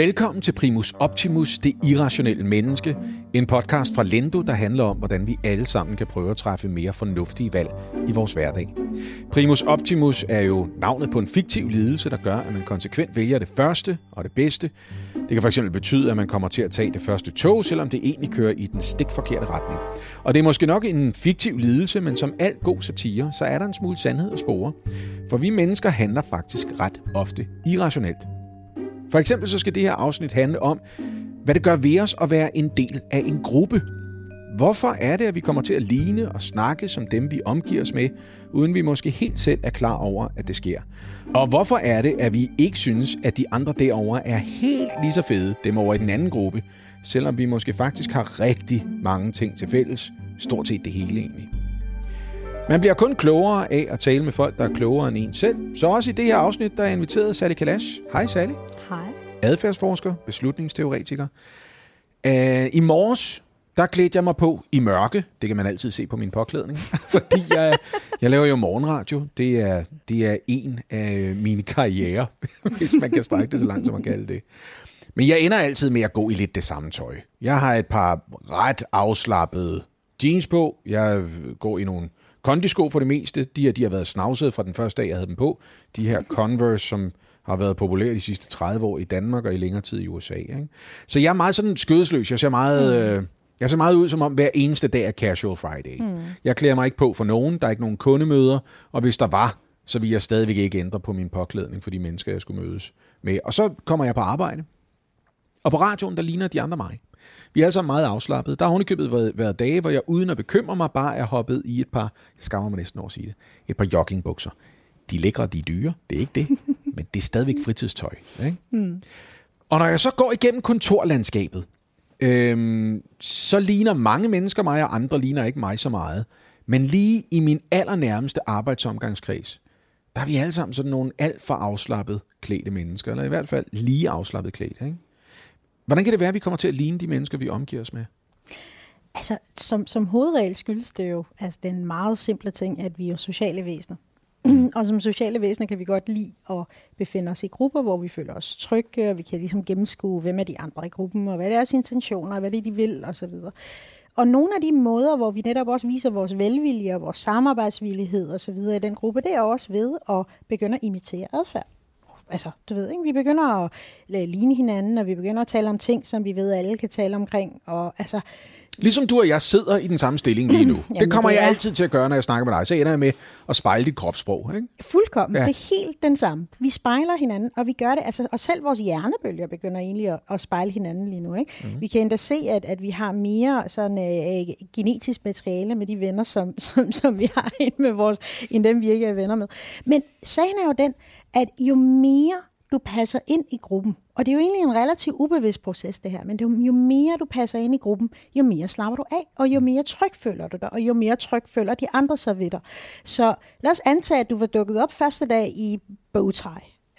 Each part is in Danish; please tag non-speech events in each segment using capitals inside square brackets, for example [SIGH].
Velkommen til Primus Optimus, det irrationelle menneske. En podcast fra Lendo, der handler om, hvordan vi alle sammen kan prøve at træffe mere fornuftige valg i vores hverdag. Primus Optimus er jo navnet på en fiktiv lidelse, der gør, at man konsekvent vælger det første og det bedste. Det kan fx betyde, at man kommer til at tage det første tog, selvom det egentlig kører i den stik forkerte retning. Og det er måske nok en fiktiv lidelse, men som alt god satire, så er der en smule sandhed at spore. For vi mennesker handler faktisk ret ofte irrationelt. For eksempel så skal det her afsnit handle om, hvad det gør ved os at være en del af en gruppe. Hvorfor er det, at vi kommer til at ligne og snakke som dem, vi omgiver os med, uden vi måske helt selv er klar over, at det sker? Og hvorfor er det, at vi ikke synes, at de andre derovre er helt lige så fede, dem over i den anden gruppe, selvom vi måske faktisk har rigtig mange ting til fælles, stort set det hele egentlig. Man bliver kun klogere af at tale med folk, der er klogere end en selv. Så også i det her afsnit, der er inviteret Sally Kalash. Hej Sally. Hej. Adfærdsforsker, beslutningsteoretiker. Uh, I morges, der klædte jeg mig på i mørke. Det kan man altid se på min påklædning. [LAUGHS] Fordi jeg, jeg laver jo morgenradio. Det er, det er en af mine karriere, [LAUGHS] hvis man kan strække det så langt, som man kalde det. Men jeg ender altid med at gå i lidt det samme tøj. Jeg har et par ret afslappede jeans på. Jeg går i nogle kondisko for det meste. De her de har været snavset fra den første dag, jeg havde dem på. De her Converse, som har været populære de sidste 30 år i Danmark og i længere tid i USA. Ikke? Så jeg er meget sådan skødesløs. Jeg ser meget... Mm. Øh, jeg ser meget ud som om hver eneste dag er Casual Friday. Mm. Jeg klæder mig ikke på for nogen. Der er ikke nogen kundemøder. Og hvis der var, så ville jeg stadigvæk ikke ændre på min påklædning for de mennesker, jeg skulle mødes med. Og så kommer jeg på arbejde. Og på radioen, der ligner de andre mig. Vi er altså meget afslappet. Der har ovenikøbet været, været dage, hvor jeg uden at bekymre mig, bare er hoppet i et par, jeg skammer mig næsten over at sige det, et par joggingbukser. De er lækre, de er dyre, det er ikke det, [LAUGHS] men det er stadigvæk fritidstøj. Ikke? Mm. Og når jeg så går igennem kontorlandskabet, øhm, så ligner mange mennesker mig, og andre ligner ikke mig så meget. Men lige i min allernærmeste arbejdsomgangskreds, der er vi alle sammen sådan nogle alt for afslappet klædte mennesker, eller i hvert fald lige afslappet klædte. Ikke? Hvordan kan det være, at vi kommer til at ligne de mennesker, vi omgiver os med? Altså, som, som hovedregel skyldes det jo altså, den meget simple ting, at vi er sociale væsener. [CLEARS THROAT] og som sociale væsener kan vi godt lide at befinde os i grupper, hvor vi føler os trygge, og vi kan ligesom gennemskue, hvem er de andre i gruppen, og hvad er deres intentioner, og hvad det er, de vil, osv. Og nogle af de måder, hvor vi netop også viser vores velvilje og vores samarbejdsvillighed osv. i den gruppe, det er også ved at begynde at imitere adfærd altså, du ved, ikke? vi begynder at ligne hinanden, og vi begynder at tale om ting, som vi ved, alle kan tale omkring, og altså... Ligesom du og jeg sidder i den samme stilling lige nu. [LAUGHS] Jamen, det kommer det er... jeg altid til at gøre, når jeg snakker med dig. Så ender jeg med at spejle dit kropssprog. Ikke? Fuldkommen. Ja. Det er helt den samme. Vi spejler hinanden, og vi gør det, altså, og selv vores hjernebølger begynder egentlig at, at spejle hinanden lige nu. Ikke? Mm. Vi kan endda se, at, at vi har mere sådan, øh, genetisk materiale med de venner, som, [LAUGHS] som, som vi har end, med vores, end dem, vi ikke er venner med. Men sagen er jo den, at jo mere du passer ind i gruppen, og det er jo egentlig en relativt ubevidst proces det her, men det er jo, mere du passer ind i gruppen, jo mere slapper du af, og jo mere tryg føler du dig, og jo mere tryg føler de andre sig ved dig. Så lad os antage, at du var dukket op første dag i bogtræ,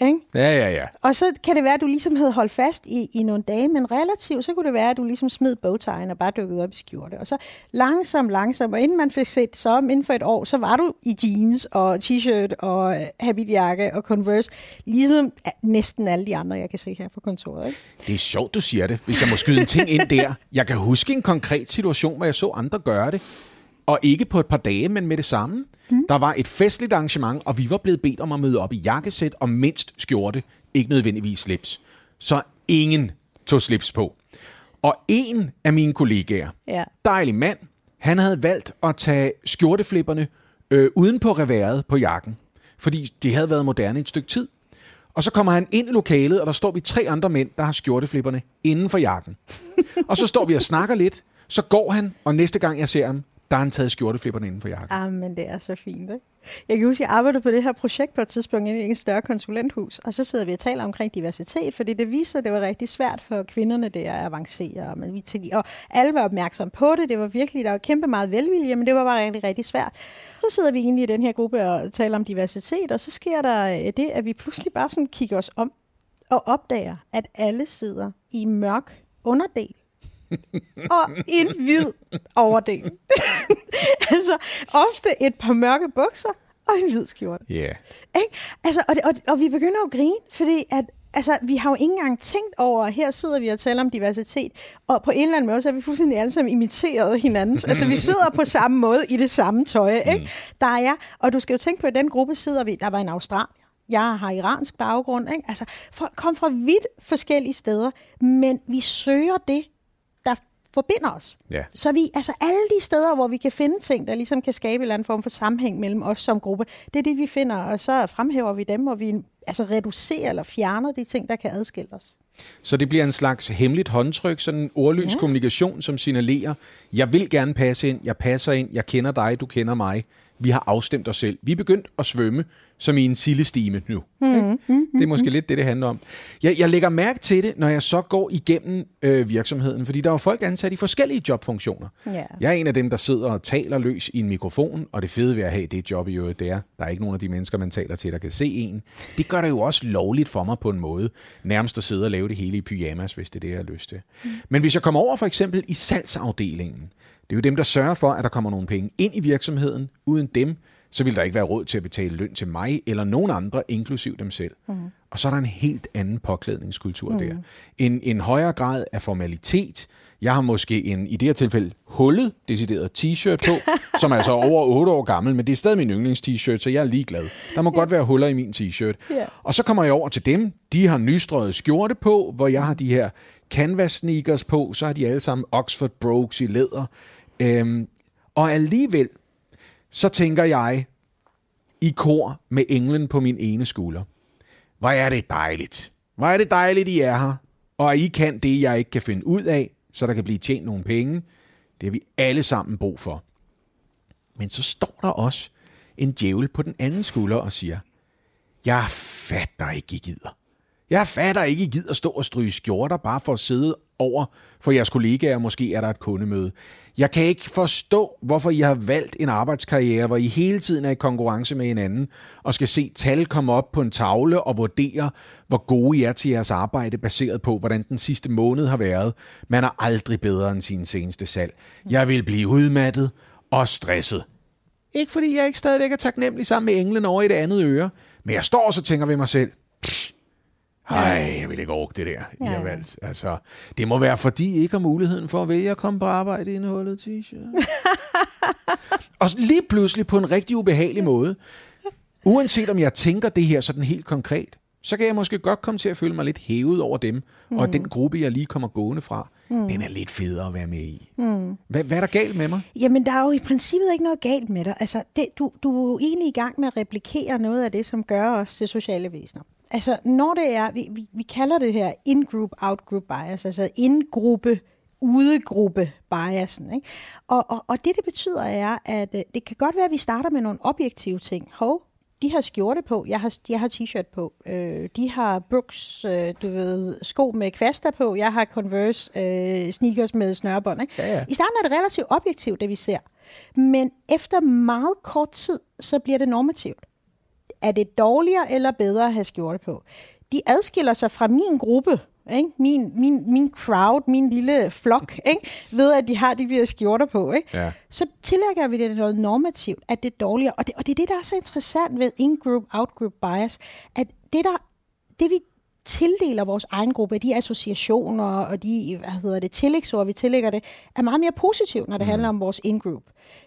ikke? Ja, ja, ja. Og så kan det være, at du ligesom havde holdt fast i, i nogle dage, men relativt, så kunne det være, at du ligesom smed bogtegn og bare dukkede op i skjorte. Og så langsomt, langsomt, og inden man fik set så om inden for et år, så var du i jeans og t-shirt og habitjakke og Converse, ligesom næsten alle de andre, jeg kan se her på kontoret. Ikke? Det er sjovt, du siger det, hvis jeg må skyde en ting ind der. Jeg kan huske en konkret situation, hvor jeg så andre gøre det, og ikke på et par dage, men med det samme. Mm. Der var et festligt arrangement, og vi var blevet bedt om at møde op i jakkesæt og mindst skjorte, ikke nødvendigvis slips. Så ingen tog slips på. Og en af mine kollegaer, ja. dejlig mand, han havde valgt at tage skjorteflipperne øh, uden på reværet på jakken, fordi det havde været moderne et stykke tid. Og så kommer han ind i lokalet, og der står vi tre andre mænd, der har skjorteflipperne inden for jakken. [LAUGHS] og så står vi og snakker lidt, så går han, og næste gang jeg ser ham, der har han taget skjorteflipperne inden for jakken. Ah, men det er så fint, ikke? Jeg kan huske, at jeg arbejdede på det her projekt på et tidspunkt i et større konsulenthus, og så sidder vi og taler omkring diversitet, fordi det viser, at det var rigtig svært for kvinderne der at avancere. Men vi til, og alle var opmærksomme på det. Det var virkelig, der var kæmpe meget velvilje, men det var bare rigtig, rigtig svært. Så sidder vi egentlig i den her gruppe og taler om diversitet, og så sker der øh, det, at vi pludselig bare sådan kigger os om og opdager, at alle sidder i mørk underdel og en hvid overdel. [LAUGHS] altså ofte et par mørke bukser og en hvid skjorte. Ja. Yeah. Altså, og, det, og, og vi begynder at grine, fordi at Altså, vi har jo ikke engang tænkt over, at her sidder vi og taler om diversitet, og på en eller anden måde, så er vi fuldstændig alle sammen imiteret hinanden. [LAUGHS] altså, vi sidder på samme måde i det samme tøj, ikke? Mm. Der er, og du skal jo tænke på, at den gruppe sidder vi, der var en australier, jeg har iransk baggrund, ikke? Altså, folk kom fra vidt forskellige steder, men vi søger det, forbinder os. Ja. Så vi, altså alle de steder, hvor vi kan finde ting, der ligesom kan skabe en eller anden form for sammenhæng mellem os som gruppe, det er det, vi finder, og så fremhæver vi dem, og vi altså reducerer eller fjerner de ting, der kan adskille os. Så det bliver en slags hemmeligt håndtryk, sådan en ordløs ja. kommunikation, som signalerer, jeg vil gerne passe ind, jeg passer ind, jeg kender dig, du kender mig. Vi har afstemt os selv. Vi er begyndt at svømme som i en sildestime nu. Mm-hmm. Det er måske lidt det, det handler om. Jeg, jeg lægger mærke til det, når jeg så går igennem øh, virksomheden, fordi der er folk ansat i forskellige jobfunktioner. Yeah. Jeg er en af dem, der sidder og taler løs i en mikrofon, og det fede ved at have det job i øvrigt, det er, der er ikke nogen af de mennesker, man taler til, der kan se en. Det gør det jo også lovligt for mig på en måde, nærmest at sidde og lave det hele i pyjamas, hvis det er det, jeg har lyst til. Mm. Men hvis jeg kommer over for eksempel i salgsafdelingen, det er jo dem, der sørger for, at der kommer nogle penge ind i virksomheden. Uden dem, så vil der ikke være råd til at betale løn til mig eller nogen andre, inklusiv dem selv. Mm. Og så er der en helt anden påklædningskultur mm. der. En, en højere grad af formalitet. Jeg har måske en, i det her tilfælde, hullet decideret t-shirt på, [LAUGHS] som er altså over 8 år gammel, men det er stadig min yndlings-t-shirt, så jeg er ligeglad. Der må yeah. godt være huller i min t-shirt. Yeah. Og så kommer jeg over til dem. De har nystrøget skjorte på, hvor jeg har de her canvas sneakers på, så har de alle sammen Oxford Brogues i læder. Øhm, og alligevel, så tænker jeg i kor med englen på min ene skulder. Hvor er det dejligt. Hvor er det dejligt, I er her. Og I kan det, jeg ikke kan finde ud af, så der kan blive tjent nogle penge. Det har vi alle sammen brug for. Men så står der også en djævel på den anden skulder og siger, jeg fatter ikke, I gider. Jeg fatter ikke, I gider stå og stryge skjorter bare for at sidde over for jeres kollegaer, måske er der et kundemøde. Jeg kan ikke forstå, hvorfor I har valgt en arbejdskarriere, hvor I hele tiden er i konkurrence med hinanden, og skal se tal komme op på en tavle og vurdere, hvor gode I er til jeres arbejde, baseret på, hvordan den sidste måned har været. Man er aldrig bedre end sin seneste salg. Jeg vil blive udmattet og stresset. Ikke fordi jeg ikke stadigvæk er taknemmelig sammen med englen over i det andet øre, men jeg står og så tænker ved mig selv, ej, jeg vil ikke orke det der, I har valgt. Altså, det må være, fordi I ikke har muligheden for at vælge at komme på arbejde i en hullet t-shirt. [LAUGHS] og lige pludselig på en rigtig ubehagelig måde, uanset om jeg tænker det her sådan helt konkret, så kan jeg måske godt komme til at føle mig lidt hævet over dem, mm. og den gruppe, jeg lige kommer gående fra, mm. den er lidt federe at være med i. Mm. Hvad, hvad er der galt med mig? Jamen, der er jo i princippet ikke noget galt med dig. Altså, det, du, du er jo egentlig i gang med at replikere noget af det, som gør os til sociale væsener. Altså, når det er, vi, vi, vi kalder det her in-group, out-group bias, altså in-gruppe, udegruppe biasen. Ikke? Og, og, og det, det betyder er, at øh, det kan godt være, at vi starter med nogle objektive ting. Hov, de har skjorte på, jeg har, jeg har t-shirt på, øh, de har Brooks, øh, du ved, sko med kvaster på, jeg har Converse øh, sneakers med snørbånd. Ikke? Ja, ja. I starten er det relativt objektivt, det vi ser. Men efter meget kort tid, så bliver det normativt. Er det dårligere eller bedre at have skjorte på? De adskiller sig fra min gruppe, ikke? Min, min, min crowd, min lille flok, ikke? ved at de har de der skjorter på. Ikke? Ja. Så tillægger vi det noget normativt, at det er dårligere. Og det, og det er det, der er så interessant ved in-group, out-group bias, at det, der, det vi tildeler vores egen gruppe, de associationer og de hvad hedder det, tillægsord, vi tillægger det, er meget mere positivt, når det mm. handler om vores in-group.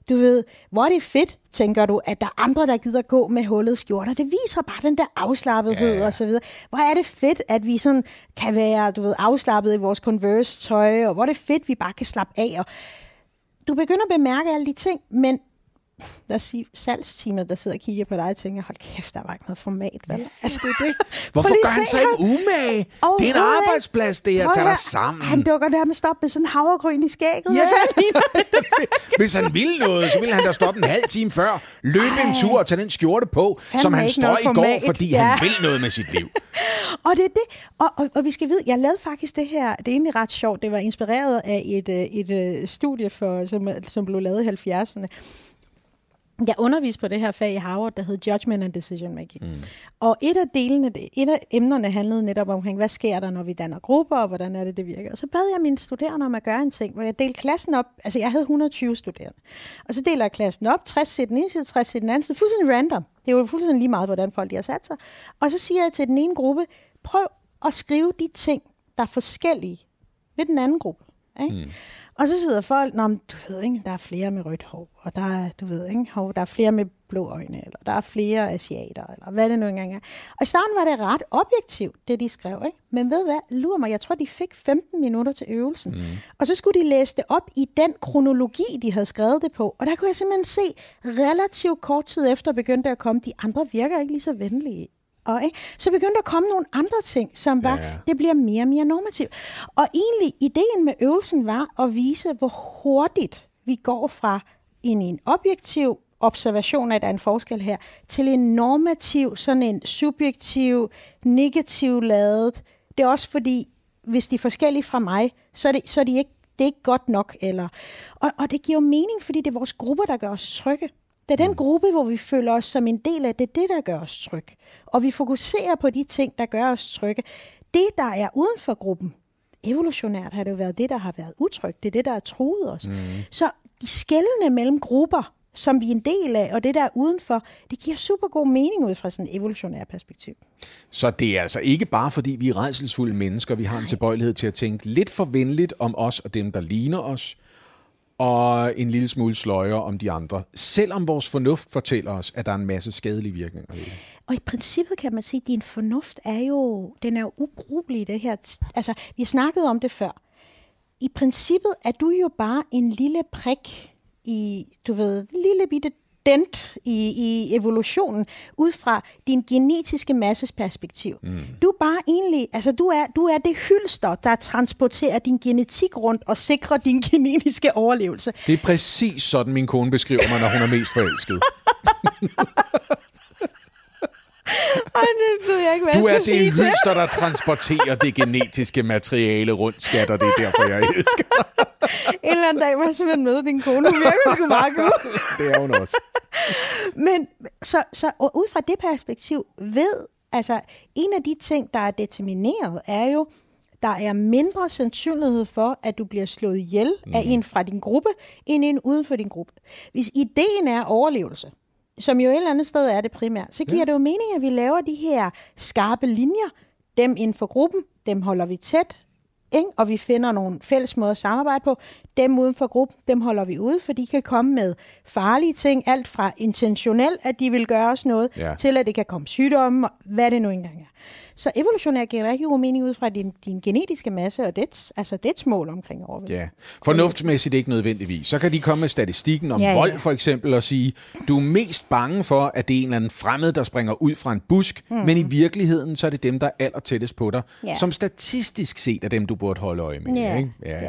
Du ved, hvor er det fedt, tænker du, at der er andre, der gider gå med hullet skjorter. Det viser bare den der afslappethed Ja. og så videre. Hvor er det fedt, at vi sådan kan være, du ved, afslappet i vores Converse-tøj, og hvor er det fedt, vi bare kan slappe af. Og du begynder at bemærke alle de ting, men os sige, salgsteamet, der sidder og kigger på dig og tænker, hold kæft, der var ikke noget format. Vel? Ja, altså, det er det. [LAUGHS] Hvorfor gør han sig ham. ikke umage? Det er en arbejdsplads, det er. At dig sammen. Han dukker nærmest op med sådan en havregryn i skægget. Det? [LAUGHS] Hvis han ville noget, så ville han da stoppe en halv time før, løbe en Ej. tur og tage den skjorte på, Fandme som han noget i går, fordi Ja. han vil noget med sit liv. [LAUGHS] Og det er det. Og, og, og vi skal vide, jeg lavede faktisk det her, det er egentlig ret sjovt, det var inspireret af et, øh, et, et studie, for, som, som blev lavet i 70'erne. Jeg underviste på det her fag i Harvard, der hed Judgment and Decision Making. Mm. Og et af, delene, et af emnerne handlede netop omkring, hvad sker der, når vi danner grupper, og hvordan er det, det virker. Og så bad jeg mine studerende om at gøre en ting, hvor jeg delte klassen op. Altså, jeg havde 120 studerende. Og så deler jeg klassen op, 60 til den ene side, 60 til den anden side. Fuldstændig random. Det er jo fuldstændig lige meget, hvordan folk de har sat sig. Og så siger jeg til den ene gruppe, prøv at skrive de ting, der er forskellige ved den anden gruppe. Ikke? Mm. Og så sidder folk, Nå, du ved ikke, der er flere med rødt hår, og der er, du ved ikke, hår, der er flere med blå øjne, eller der er flere asiater, eller hvad det nu engang er. Og i starten var det ret objektivt, det de skrev, ikke? Men ved hvad, lurer mig, jeg tror, de fik 15 minutter til øvelsen. Mm. Og så skulle de læse det op i den kronologi, de havde skrevet det på. Og der kunne jeg simpelthen se, relativt kort tid efter begyndte at komme, de andre virker ikke lige så venlige. Og, ikke? Så begyndte der at komme nogle andre ting, som var, ja, ja. det bliver mere og mere normativt. Og egentlig, ideen med øvelsen var at vise, hvor hurtigt vi går fra en, en objektiv observation af, at der er en forskel her, til en normativ, sådan en subjektiv, negativ ladet. Det er også fordi, hvis de er forskellige fra mig, så er, det, så er de ikke, det er ikke godt nok. Eller, og, og det giver jo mening, fordi det er vores grupper, der gør os trygge. Det er den gruppe, hvor vi føler os som en del af det, det der gør os tryg. Og vi fokuserer på de ting, der gør os trygge. Det, der er uden for gruppen, evolutionært har det jo været det, der har været utrygt. Det er det, der har truet os. Mm. Så de skældene mellem grupper, som vi er en del af, og det der er udenfor, det giver super god mening ud fra sådan et evolutionært perspektiv. Så det er altså ikke bare fordi vi er redselsfulde mennesker, vi har en tilbøjelighed til at tænke lidt for venligt om os og dem, der ligner os, og en lille smule sløjer om de andre, selvom vores fornuft fortæller os, at der er en masse skadelige virkninger. Og i princippet kan man sige, at din fornuft er jo, den er jo ubrugelig i det her. Altså, vi har snakket om det før. I princippet er du jo bare en lille prik i, du ved, lille bitte dent i, i evolutionen ud fra din genetiske masses perspektiv. Mm. Du er bare egentlig, altså du er, du er det hylster, der transporterer din genetik rundt og sikrer din [LAUGHS] genetiske overlevelse. Det er præcis sådan, min kone beskriver mig, når hun er mest forelsket. [LAUGHS] Ej, det ved jeg ikke, hvad du jeg er det hylster, der transporterer det genetiske materiale rundt, skat, og det er derfor, jeg elsker. En eller anden dag jeg simpelthen møde din kone. Hun virker sgu meget god. [LAUGHS] det er hun også. Men så, så ud fra det perspektiv ved, altså en af de ting, der er determineret, er jo, der er mindre sandsynlighed for, at du bliver slået ihjel mm. af en fra din gruppe, end en uden for din gruppe. Hvis ideen er overlevelse, som jo et eller andet sted er det primært, så giver ja. det jo mening, at vi laver de her skarpe linjer, dem inden for gruppen, dem holder vi tæt, ikke? og vi finder nogle fælles måder at samarbejde på. Dem uden for gruppen, dem holder vi ude, for de kan komme med farlige ting, alt fra intentionelt, at de vil gøre os noget, ja. til at det kan komme sygdomme, hvad det nu engang er. Så evolutionært giver rigtig god mening ud fra din, din genetiske masse og dets, altså dets mål omkring overvægt. Ja, fornuftsmæssigt ikke nødvendigvis. Så kan de komme med statistikken om ja, ja. vold for eksempel og sige, du er mest bange for, at det er en eller anden fremmed, der springer ud fra en busk, mm. men i virkeligheden så er det dem, der er aller tættest på dig, ja. som statistisk set er dem, du burde holde øje med. Ja. Ikke? Ja.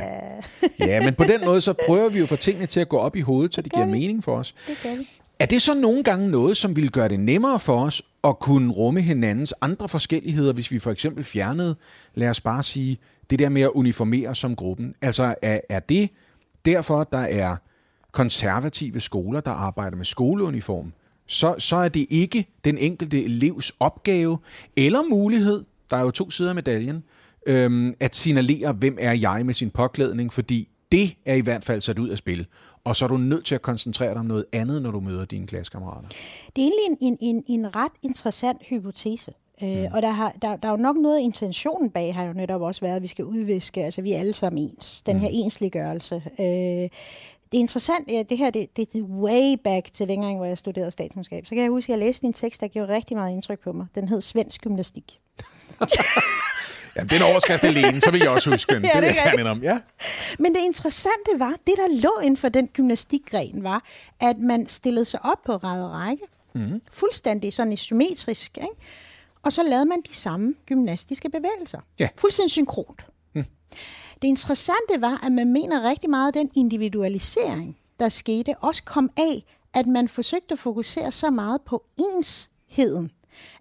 Ja. ja, men på den måde så prøver vi jo at få tingene til at gå op i hovedet, så det, det giver vi. mening for os. Det gør vi. Er det så nogle gange noget, som ville gøre det nemmere for os at kunne rumme hinandens andre forskelligheder, hvis vi for eksempel fjernede, lad os bare sige, det der med at uniformere som gruppen? Altså er, er det derfor, der er konservative skoler, der arbejder med skoleuniform, så, så er det ikke den enkelte elevs opgave eller mulighed, der er jo to sider af medaljen, øhm, at signalere, hvem er jeg med sin påklædning, fordi det er i hvert fald sat ud af spil. Og så er du nødt til at koncentrere dig om noget andet, når du møder dine klassekammerater. Det er egentlig en, en, en ret interessant hypotese. Øh, mm. og der, har, der, der er jo nok noget intentionen bag, har jo netop også været, at vi skal udviske, altså vi er alle sammen ens, den her mm. ensliggørelse. Øh, det er interessant, ja, det her det, det er way back til dengang, hvor jeg studerede statskundskab. Så kan jeg huske, at jeg læste en tekst, der gjorde rigtig meget indtryk på mig. Den hed Svensk Gymnastik. [LAUGHS] Jamen, den overskrift alene, så vil jeg også huske den. ja, det, det er jeg om. Ja. Men det interessante var, det der lå inden for den gymnastikgren, var, at man stillede sig op på ræd og række. Mm. Fuldstændig sådan symmetrisk. Ikke? Og så lavede man de samme gymnastiske bevægelser. Ja. Fuldstændig synkront. Mm. Det interessante var, at man mener rigtig meget, at den individualisering, der skete, også kom af, at man forsøgte at fokusere så meget på ensheden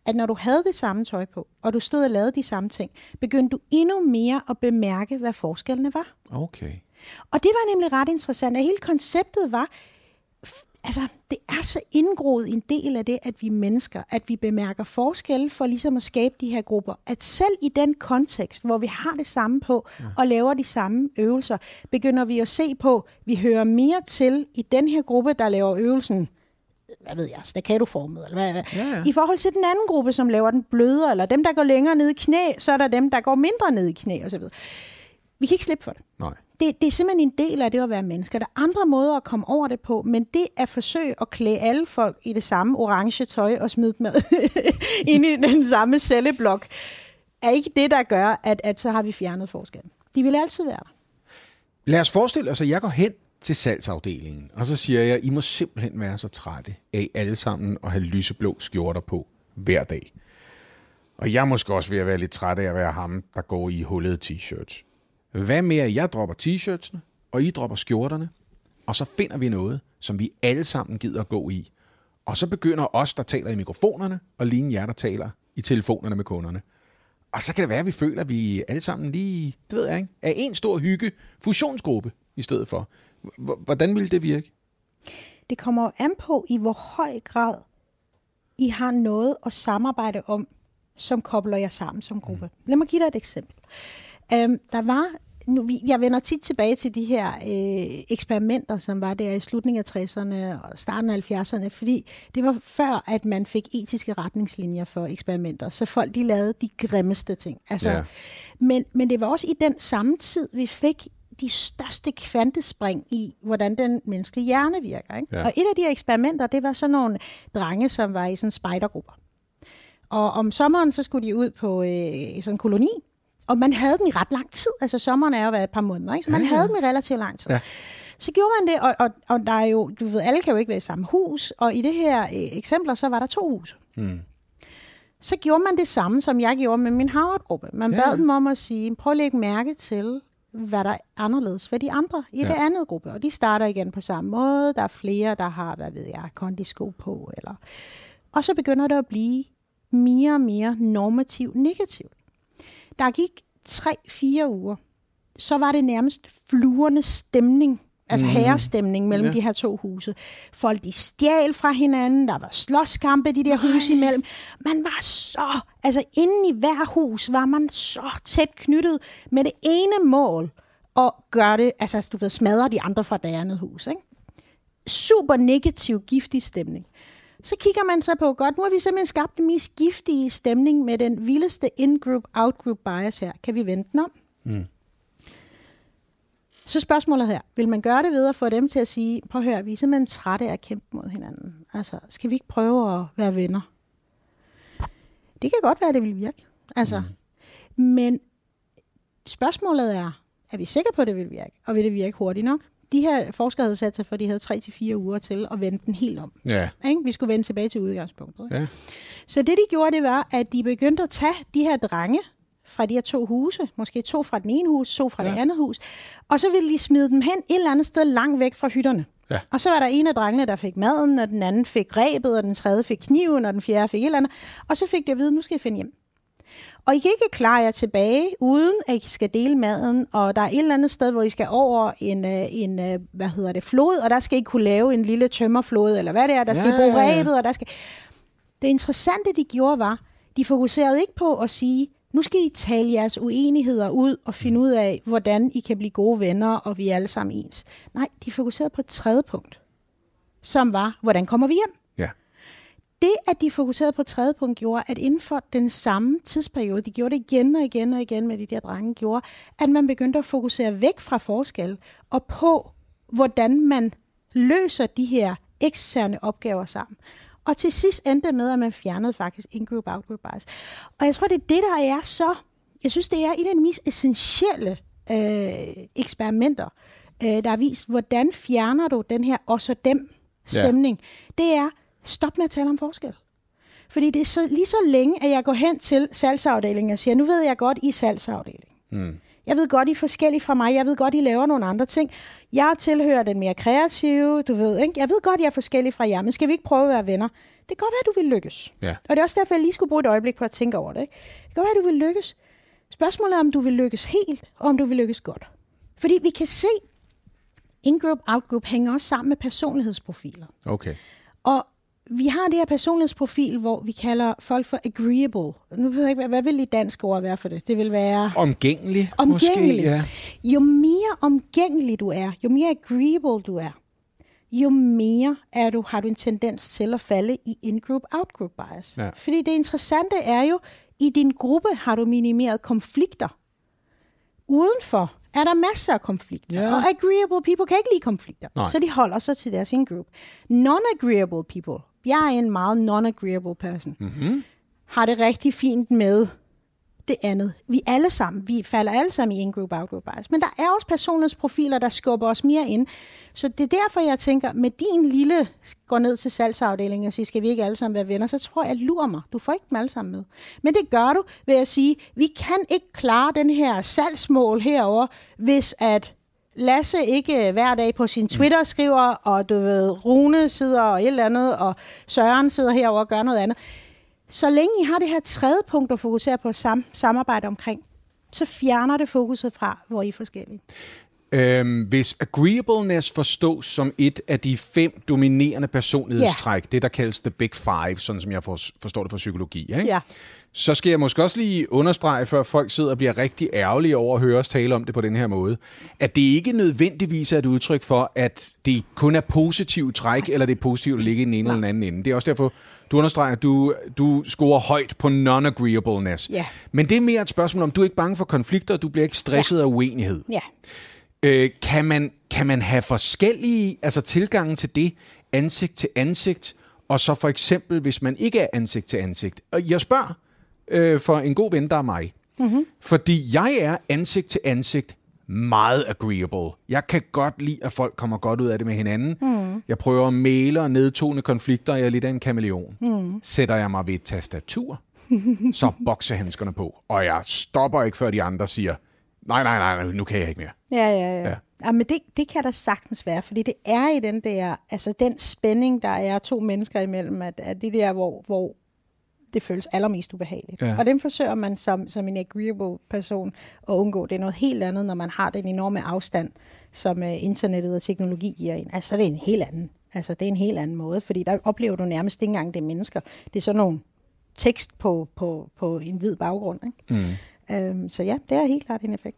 at når du havde det samme tøj på, og du stod og lavede de samme ting, begyndte du endnu mere at bemærke, hvad forskellene var. Okay. Og det var nemlig ret interessant, at hele konceptet var, altså, det er så indgroet en del af det, at vi mennesker, at vi bemærker forskelle for ligesom at skabe de her grupper. At selv i den kontekst, hvor vi har det samme på ja. og laver de samme øvelser, begynder vi at se på, at vi hører mere til i den her gruppe, der laver øvelsen hvad ved jeg, staccato-formet, eller hvad, hvad. Ja, ja. I forhold til den anden gruppe, som laver den blødere, eller dem, der går længere ned i knæ, så er der dem, der går mindre ned i knæ, og så videre. Vi kan ikke slippe for det. Nej. Det, det er simpelthen en del af det at være mennesker. Der er andre måder at komme over det på, men det at forsøge at klæde alle folk i det samme orange tøj og smide dem [LAUGHS] ind i den samme celleblok, er ikke det, der gør, at, at så har vi fjernet forskellen. De vil altid være der. Lad os forestille os, at jeg går hen til salgsafdelingen, og så siger jeg, I må simpelthen være så trætte af alle sammen at have lyseblå skjorter på hver dag. Og jeg er måske også ved at være lidt træt af at være ham, der går i hullede t-shirts. Hvad med, at jeg dropper t-shirtsene, og I dropper skjorterne, og så finder vi noget, som vi alle sammen gider at gå i. Og så begynder os, der taler i mikrofonerne, og ligne jer, der taler i telefonerne med kunderne. Og så kan det være, at vi føler, at vi alle sammen lige, det ved jeg ikke, er en stor hygge fusionsgruppe i stedet for. Hvordan ville det virke? Det kommer an på, i hvor høj grad I har noget at samarbejde om, som kobler jer sammen som gruppe. Mm. Lad mig give dig et eksempel. Um, der var, nu, vi- jeg vender tit tilbage til de her øh, eksperimenter, som var der i slutningen af 60'erne og starten af 70'erne, fordi det var før, at man fik etiske retningslinjer for eksperimenter, så folk de lavede de grimmeste ting. Altså, Ja. men, men det var også i den samme tid, vi fik de største kvantespring i, hvordan den menneskelige hjerne virker. Ikke? Ja. Og et af de eksperimenter, det var sådan nogle drenge, som var i sådan spejdergrupper. Og om sommeren, så skulle de ud på øh, sådan en koloni, og man havde dem i ret lang tid. Altså sommeren er jo været et par måneder, ikke? så man Ja, havde dem i relativt lang tid. Ja. Så gjorde man det, og, og, og der er jo, du ved, alle kan jo ikke være i samme hus, og i det her øh, eksempler, så var der to huse. Hmm. Så gjorde man det samme, som jeg gjorde med min Harvard-gruppe. Man Ja, bad dem om at sige, prøv at lægge mærke til, hvad der er anderledes ved de andre i Ja. ja. det andet gruppe. Og de starter igen på samme måde. Der er flere, der har, hvad ved jeg, kondisko på. Eller... Og så begynder det at blive mere og mere normativt negativt. Der gik 3-4 uger, så var det nærmest fluernes stemning, altså mm. herrestemning mellem Ja. de her to huse. Folk de stjal fra hinanden, der var slåskampe de der huse imellem. Man var så, altså inde i hver hus var man så tæt knyttet med det ene mål at gøre det, altså du ved, smadre de andre fra det andet hus. Ikke? Super negativ, giftig stemning. Så kigger man så på, godt, nu har vi simpelthen skabt den mest giftige stemning med den vildeste in-group, out-group bias her. Kan vi vente den om? Mm. Så spørgsmålet her, vil man gøre det ved at få dem til at sige, prøv at høre, vi er simpelthen trætte af at kæmpe mod hinanden. Altså, skal vi ikke prøve at være venner? Det kan godt være, at det vil virke. Altså, mm. Men spørgsmålet er, er vi sikre på, at det vil virke? Og vil det virke hurtigt nok? De her forskere havde sat sig for, at de havde 3-4 uger til at vende den helt om. Ja. Ikke? Vi skulle vende tilbage til udgangspunktet. Ikke? ja. Så det, de gjorde, det var, at de begyndte at tage de her drenge fra de her to huse, måske to fra den ene hus, to fra ja. Ja. det andet hus, og så ville de smide dem hen et eller andet sted langt væk fra hytterne. Ja. Og så var der en af drengene, der fik maden, og den anden fik rebet, og den tredje fik kniven, og den fjerde fik et eller andet. Og så fik de at vide, nu skal I finde hjem. Og I kan ikke klare jer tilbage, uden at I skal dele maden, og der er et eller andet sted, hvor I skal over en, øh, en øh, hvad hedder det, flod, og der skal I kunne lave en lille tømmerflod, eller hvad det er, der skal Ja, I bruge ja, ja. rebet, og der skal... Det interessante, de gjorde, var, de fokuserede ikke på at sige, nu skal I tale jeres uenigheder ud og finde ud af, hvordan I kan blive gode venner, og vi er alle sammen ens. Nej, de fokuserede på et tredje punkt, som var, hvordan kommer vi hjem? Ja. Det, at de fokuserede på tredje punkt, gjorde, at inden for den samme tidsperiode, de gjorde det igen og igen og igen med de der drenge, gjorde, at man begyndte at fokusere væk fra forskel og på, hvordan man løser de her eksterne opgaver sammen. Og til sidst endte det med, at man fjernede faktisk in-group, out-group bias. Og jeg tror, det er det, der er så... Jeg synes, det er en af de mest essentielle øh, eksperimenter, øh, der har vist, hvordan fjerner du den her også og dem stemning. Ja. Det er, stop med at tale om forskel. Fordi det er så, lige så længe, at jeg går hen til salgsafdelingen og siger, nu ved jeg godt, I er salgsafdeling. Mm. Jeg ved godt, I er forskellige fra mig. Jeg ved godt, I laver nogle andre ting. Jeg tilhører den mere kreative, du ved, ikke? Jeg ved godt, jeg er forskellig fra jer, men skal vi ikke prøve at være venner? Det kan godt være, du vil lykkes. Ja. Og det er også derfor, jeg lige skulle bruge et øjeblik på at tænke over det. Ikke? Det kan godt være, du vil lykkes. Spørgsmålet er, om du vil lykkes helt, og om du vil lykkes godt. Fordi vi kan se, in-group, out-group hænger også sammen med personlighedsprofiler. Okay. Og vi har det her personlighedsprofil, hvor vi kalder folk for agreeable. Nu ved jeg ikke, hvad, hvad vil i dansk ord være for det? Det vil være Omgængelig, omgængelig. måske. Ja. Jo mere omgængelig du er, jo mere agreeable du er, jo mere er du, har du en tendens til at falde i in-group, out-group bias. Ja. Fordi det interessante er jo, i din gruppe har du minimeret konflikter. Udenfor er der masser af konflikter. Ja. Og agreeable people kan ikke lide konflikter. Nej. Så de holder sig til deres in-group. Non-agreeable people. Jeg er en meget non-agreeable person. Mm-hmm. Har det rigtig fint med det andet. Vi alle sammen, vi falder alle sammen i in-group, out-group bias. Men der er også personlighedsprofiler, der skubber os mere ind. Så det er derfor, jeg tænker, med din lille går ned til salgsafdelingen og siger, skal vi ikke alle sammen være venner, så tror jeg, at lurer mig. Du får ikke dem alle sammen med. Men det gør du ved at sige, vi kan ikke klare den her salgsmål herover, hvis at Lasse ikke hver dag på sin Twitter skriver, og du ved, Rune sidder og et eller andet, og Søren sidder herover og gør noget andet. Så længe I har det her tredje punkt at fokusere på sam- samarbejde omkring, så fjerner det fokuset fra, hvor I er forskellige. Øhm, hvis agreeableness forstås som et af de fem dominerende personlighedstræk, det der kaldes the big five, sådan som jeg for, forstår det fra psykologi, ikke? Ja. Så skal jeg måske også lige understrege, før folk sidder og bliver rigtig ærgerlige over at høre os tale om det på den her måde, at det ikke nødvendigvis er et udtryk for, at det kun er positive træk, eller det er positivt at ligge i den ene eller den anden ende. Det er også derfor, du understreger, at du, du scorer højt på non-agreeableness. Ja. Men det er mere et spørgsmål om, du er ikke bange for konflikter, og du bliver ikke stresset ja. af uenighed. Ja. Øh, kan, man, kan man have forskellige altså tilgange til det ansigt til ansigt, og så for eksempel, hvis man ikke er ansigt til ansigt? Og jeg spørger øh, for en god ven, der er mig. Mm-hmm. Fordi jeg er ansigt til ansigt meget agreeable. Jeg kan godt lide, at folk kommer godt ud af det med hinanden. Mm. Jeg prøver at male og nedtone konflikter, jeg er lidt af en kameleon. Mm. Sætter jeg mig ved et tastatur, [LAUGHS] så boksehandskerne på. Og jeg stopper ikke, før de andre siger, nej, nej, nej, nu kan jeg ikke mere. Ja, ja, ja. Ja. ja. ja men det, det kan der sagtens være, fordi det er i den der, altså den spænding, der er to mennesker imellem, at, at det der, hvor, hvor det føles allermest ubehageligt. Ja. Og den forsøger man som, som en agreeable person at undgå. Det er noget helt andet, når man har den enorme afstand, som uh, internettet og teknologi giver en. Altså, det er en helt anden. Altså, det er en helt anden måde, fordi der oplever du nærmest ikke engang det er mennesker. Det er sådan nogle tekst på, på, på en hvid baggrund. Ikke? Mm. Øhm, så ja, det er helt klart en effekt.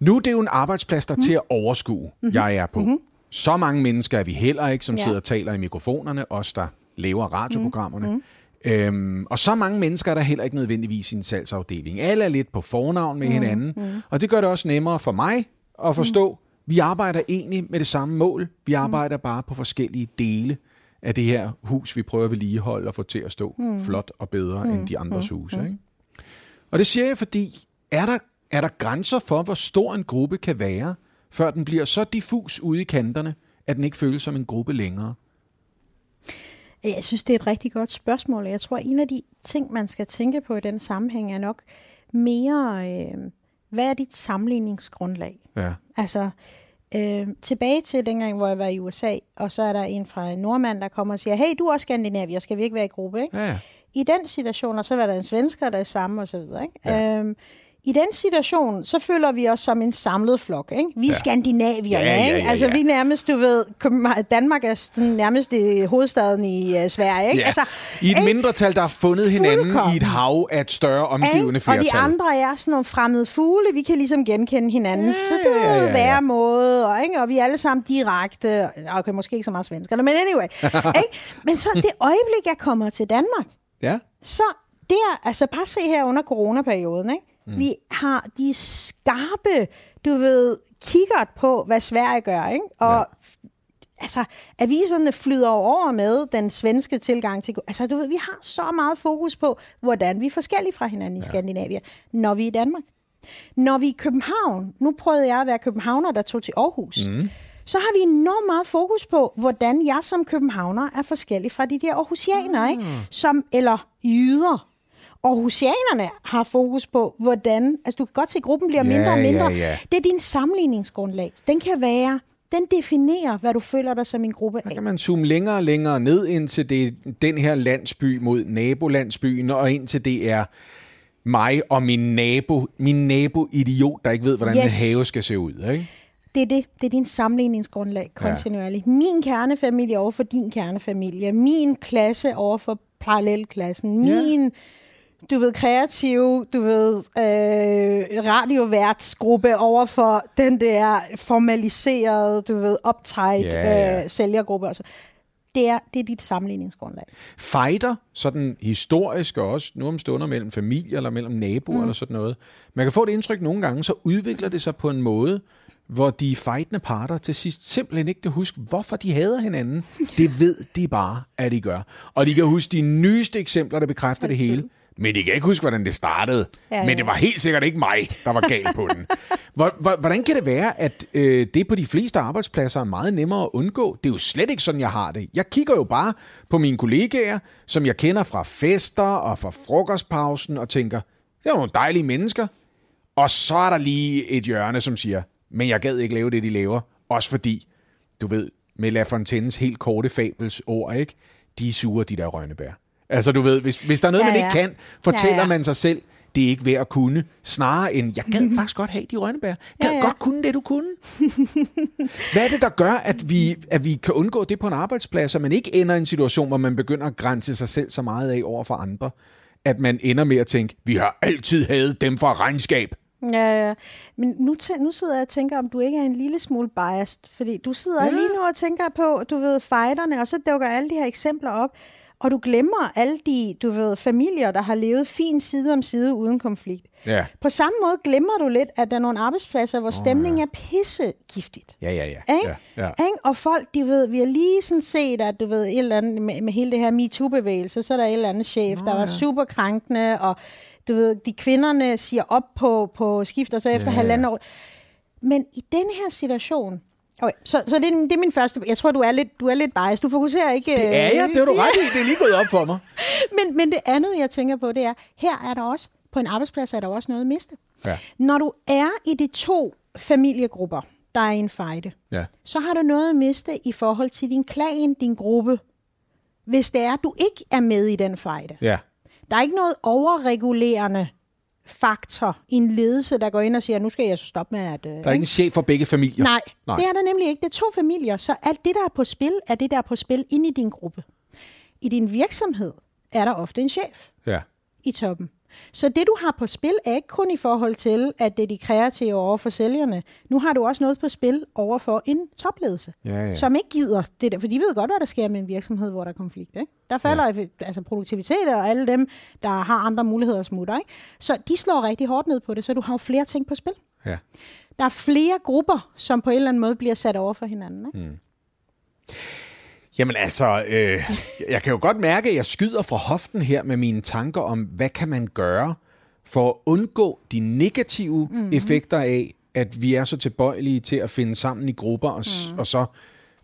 Nu er det jo en arbejdsplads, der mm. til at overskue, mm-hmm. jeg er på. Mm-hmm. Så mange mennesker er vi heller ikke, som Ja. sidder og taler i mikrofonerne, os der laver radioprogrammerne. Mm. Øhm, og så mange mennesker er der heller ikke nødvendigvis i en salgsafdeling. Alle er lidt på fornavn med mm. hinanden, mm. og det gør det også nemmere for mig at forstå, mm. vi arbejder egentlig med det samme mål. Vi arbejder mm. bare på forskellige dele af det her hus, vi prøver at vedligeholde og få til at stå mm. flot og bedre mm. end de andres mm. huse. Ikke? Og det siger jeg, fordi er der, er der grænser for, hvor stor en gruppe kan være, før den bliver så diffus ude i kanterne, at den ikke føles som en gruppe længere? Jeg synes, det er et rigtig godt spørgsmål, jeg tror, en af de ting, man skal tænke på i den sammenhæng, er nok mere, øh, hvad er dit sammenligningsgrundlag? Ja. Altså, øh, tilbage til dengang, hvor jeg var i USA, og så er der en fra Nordmand, der kommer og siger, hey, du er også skandinavier, skal vi ikke være i gruppe? Ikke? Ja, ja. I den situation, og så var der en svensker, der er samme og så videre. Ikke? Ja. Øhm, I den situation, så føler vi os som en samlet flok. Ikke? Vi er ja. skandinavierne. Ja, ja, ikke? ja, Altså, ja. vi nærmest, du ved, Danmark er sådan nærmest øh, hovedstaden i uh, Sverige. Ikke? Ja. Altså, I et ikke? mindretal, der har fundet hinanden Fuldkommen. i et hav af et større omgivende Ikke? Og flertal. de andre er sådan nogle fremmede fugle, vi kan ligesom genkende hinandens Ja, ja, ja, ja, ja. væremåde, og, ikke? og vi er alle sammen direkte, okay, måske ikke så meget svenskerne, men anyway. [LAUGHS] ikke? Men så det øjeblik, jeg kommer til Danmark, Ja. så der, altså bare se her under coronaperioden, ikke? Mm. vi har de skarpe, du ved, kikkert på, hvad Sverige gør, ikke? Og Ja. altså, aviserne flyder over med den svenske tilgang til... Altså, du ved, vi har så meget fokus på, hvordan vi er forskellige fra hinanden i ja. Skandinavien, når vi er i Danmark. Når vi er i København, nu prøvede jeg at være københavner, der tog til Aarhus, mm. så har vi enormt meget fokus på, hvordan jeg som københavner er forskellig fra de der aarhusianere, ikke? Som, eller jyder. Aarhusianerne har fokus på, hvordan... Altså, du kan godt se, at gruppen bliver Ja, mindre og mindre. ja, ja. Det er din sammenligningsgrundlag. Den kan være... Den definerer, hvad du føler dig som en gruppe af. kan man zoome længere og længere ned, indtil det er den her landsby mod nabolandsbyen, og indtil det er mig og min nabo, min nabo-idiot, der ikke ved, hvordan yes. En have skal se ud. Ikke? Det er det. Det er din sammenligningsgrundlag kontinuerligt. Ja. Min kernefamilie over for din kernefamilie. Min klasse over for parallelklassen. Ja. Du ved, kreative, du ved, øh, radioværtsgruppe over for den der formaliserede, du ved, uptight Ja, ja. øh, sælgergruppe. Altså. Det er, det er dit sammenligningsgrundlag. Fighter, sådan historisk og også nu om stunder mellem familier eller mellem naboer mm. eller sådan noget. Man kan få det indtryk nogle gange, så udvikler det sig på en måde, hvor de fightende parter til sidst simpelthen ikke kan huske, hvorfor de hader hinanden. [LAUGHS] Det ved de bare, at de gør. Og de kan huske de nyeste eksempler, der bekræfter det hele. Men de kan ikke huske, hvordan det startede. Ja, Ja. Men det var helt sikkert ikke mig, der var gal på den. [LAUGHS] Hvor- hvor- Hvordan kan det være, at øh, det på de fleste arbejdspladser er meget nemmere at undgå? Det er jo slet ikke sådan, jeg har det. Jeg kigger jo bare på mine kollegaer, som jeg kender fra fester og fra frokostpausen, og tænker, det er jo nogle dejlige mennesker. Og så er der lige et hjørne, som siger, men jeg gad ikke lave det, de laver. Også fordi, du ved, med La Fontaines helt korte fabels ord, ikke? De er sure, de der rønnebær. Altså, du ved, hvis, hvis der er noget, Ja, man ikke kan, fortæller Ja, ja. man sig selv, det er ikke ved at kunne, snarere end, jeg gad [LAUGHS] faktisk godt have de rønnebær. Jeg gad Ja, ja. godt kunne det, du kunne. [LAUGHS] Hvad er det, der gør, at vi, at vi kan undgå det på en arbejdsplads, og man ikke ender i en situation, hvor man begynder at grænse sig selv så meget af over for andre, at man ender med at tænke, vi har altid hadet dem fra regnskab. Ja, ja. Men nu, nu sidder jeg og tænker, om du ikke er en lille smule biased. Fordi du sidder ja. lige nu og tænker på, du ved, fighterne, og så dukker alle de her eksempler op. Og du glemmer alle de, du ved, familier, der har levet fint side om side uden konflikt. Ja. På samme måde glemmer du lidt, at der er nogle arbejdspladser, hvor stemningen er pissegiftigt. Ja, ja, ja. Ikke? ja, ja. Ikke? Og folk, de ved, vi har lige sådan set, at du ved, et eller andet, med, med hele det her MeToo-bevægelse, så er der et eller andet chef, der var super krænkende, og du ved, de kvinderne siger op på, på skift, og så efter Ja, ja. ja. halvandet år. Men i den her situation, okay, så, så det, er, det er min første, jeg tror, du er lidt, du er lidt biased, du fokuserer ikke... Det er jeg, det har du [LAUGHS] ret i. Det er lige gået op for mig. [LAUGHS] Men, men det andet, jeg tænker på, det er, her er der også, på en arbejdsplads er der også noget at miste. Ja. Når du er i de to familiegrupper, der er i en fejde, Ja. så har du noget at miste i forhold til din klan, din gruppe, hvis det er, at du ikke er med i den fejde. Ja. Der er ikke noget overregulerende faktor i en ledelse, der går ind og siger, nu skal jeg så stoppe med at... Øh, Der er ikke en chef for begge familier. Nej, Nej. Det er der nemlig ikke. Det er to familier, så alt det, der er på spil, er det, der er på spil inde i din gruppe. I din virksomhed er der ofte en chef Ja. i toppen. Så det, du har på spil, er ikke kun i forhold til, at det er de kreative over for sælgerne. Nu har du også noget på spil over for en topledelse, Ja, ja. som ikke gider det der. For de ved godt, hvad der sker med en virksomhed, hvor der er konflikt. Ikke? Der falder ja. altså produktivitet og alle dem, der har andre muligheder smutter. Ikke? Så de slår rigtig hårdt ned på det, så du har jo flere ting på spil. ja. Der er flere grupper, som på en eller anden måde bliver sat over for hinanden. Ikke? Mm. Jamen altså, øh, jeg kan jo godt mærke, at jeg skyder fra hoften her med mine tanker om, hvad kan man gøre for at undgå de negative mm-hmm. effekter af, at vi er så tilbøjelige til at finde sammen i grupper og, mm. og så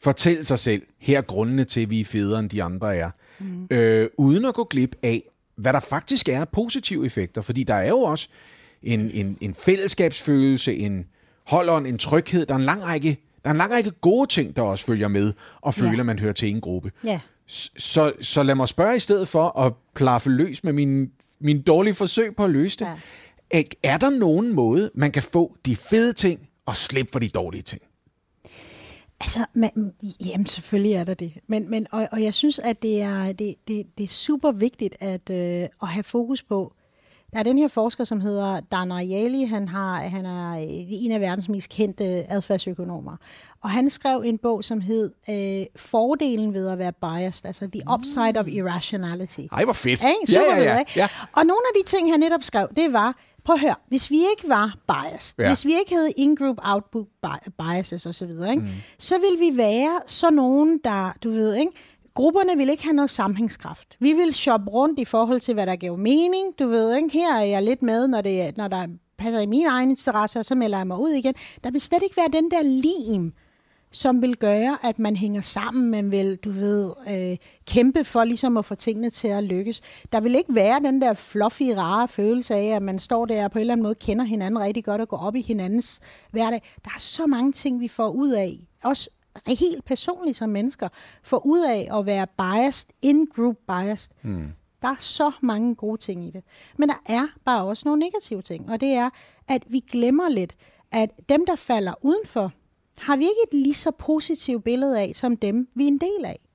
fortælle sig selv, her er grundene til, at vi er federe end de andre er. Mm. Øh, uden at gå glip af, hvad der faktisk er positive effekter. Fordi der er jo også en, en, en fællesskabsfølelse, en holdånd, en tryghed. Der er en lang række, der er en lang række gode ting, der også følger med, og føler, Ja. at man hører til en gruppe. Ja. Så, så lad mig spørge i stedet for at plaffe løs med min, min dårlige forsøg på at løse det. Ja. Er, er der nogen måde, man kan få de fede ting og slippe for de dårlige ting? Altså, man, jamen selvfølgelig er der det. Men, men, og, og jeg synes, at det er, det, det, det er super vigtigt at, øh, at have fokus på. Der er den her forsker, som hedder Dan Ariely. Han, har, han er en af verdens mest kendte adfærdsøkonomer. Og han skrev en bog, som hed øh, Fordelen ved at være biased, altså The Upside of Irrationality. Ej, hvor fedt. Ikke? Super ja, ja, ja. Ja. Og nogle af de ting, han netop skrev, det var, prøv at høre, hvis vi ikke var biased, Ja. hvis vi ikke havde in-group, outgroup bi- biases osv., ikke, mm. så ville vi være så nogen, der, du ved, ikke, grupperne vil ikke have noget sammenhængskraft. Vi vil shoppe rundt i forhold til, hvad der giver mening. Du ved, ikke? her er jeg lidt med, når, det, når der passer i mine egne interesser, så melder jeg mig ud igen. Der vil slet ikke være den der lim, som vil gøre, at man hænger sammen, man vil, du ved, øh, kæmpe for ligesom at få tingene til at lykkes. Der vil ikke være den der fluffy, rare følelse af, at man står der og på en eller anden måde kender hinanden rigtig godt og går op i hinandens hverdag. Der er så mange ting, vi får ud af, også helt personligt som mennesker, får ud af at være biased, in-group biased. Mm. Der er så mange gode ting i det. Men der er bare også nogle negative ting, og det er, at vi glemmer lidt, at dem, der falder udenfor, har vi ikke et lige så positivt billede af, som dem, vi er en del af.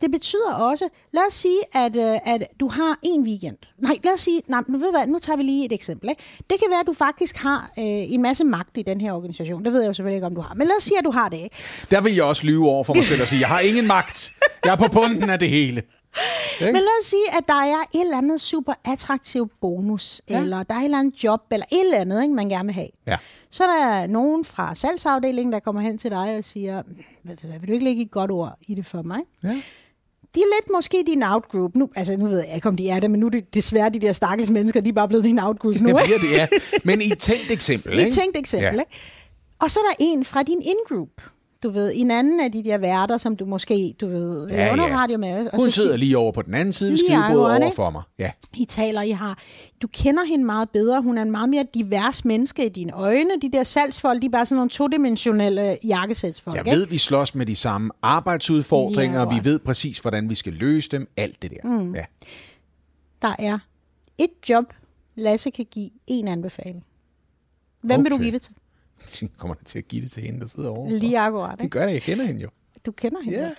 Det betyder også, lad os sige, at, øh, at du har en weekend. Nej, lad os sige, nej, nu ved hvad, nu tager vi lige et eksempel. Ikke? Det kan være, at du faktisk har øh, en masse magt i den her organisation. Det ved jeg jo selvfølgelig ikke, om du har. Men lad os sige, at du har det. Ikke? Der vil jeg også lyve over for mig selv og sige, jeg har ingen magt. Jeg er på bunden af det hele. [LAUGHS] Men lad os sige, at der er et eller andet super attraktiv bonus, ja. eller der er et eller andet job, eller et eller andet, ikke, man gerne vil have. Ja. Så er der nogen fra salgsafdelingen, der kommer hen til dig og siger, vil du ikke lægge et godt ord i det for mig? Ja. De er lidt måske din outgroup. Nu, altså, nu ved jeg ikke, om de er det, men nu er det desværre de der stakkels mennesker, de er bare blevet din outgroup nu. Det bliver det, ja. Men i et tænkt eksempel, I et ikke? tænkt eksempel. Ja. Ikke? Og så er der en fra din in-group. Du ved, en anden af de der værter, som du måske, du ved, Ja, laver ja. radio med. Og Hun så sidder lige over på den anden side ved skrivebordet over for mig. Ja. I taler, I har. Du kender hende meget bedre. Hun er en meget mere divers menneske i dine øjne. De der salgsfolk, de er bare sådan nogle todimensionelle jakkesætsfolk. Jeg ikke? ved, vi slås med de samme arbejdsudfordringer, Ja, vi ved præcis, hvordan vi skal løse dem. Alt det der. Mm. Ja. Der er et job, Lasse kan give en anbefaling. Hvem okay. vil du give det til? [LAUGHS] Kommer da til at give det til hende, der sidder over. Lige akkurat. Det gør det, jeg kender hende jo. Du kender hende. Ja.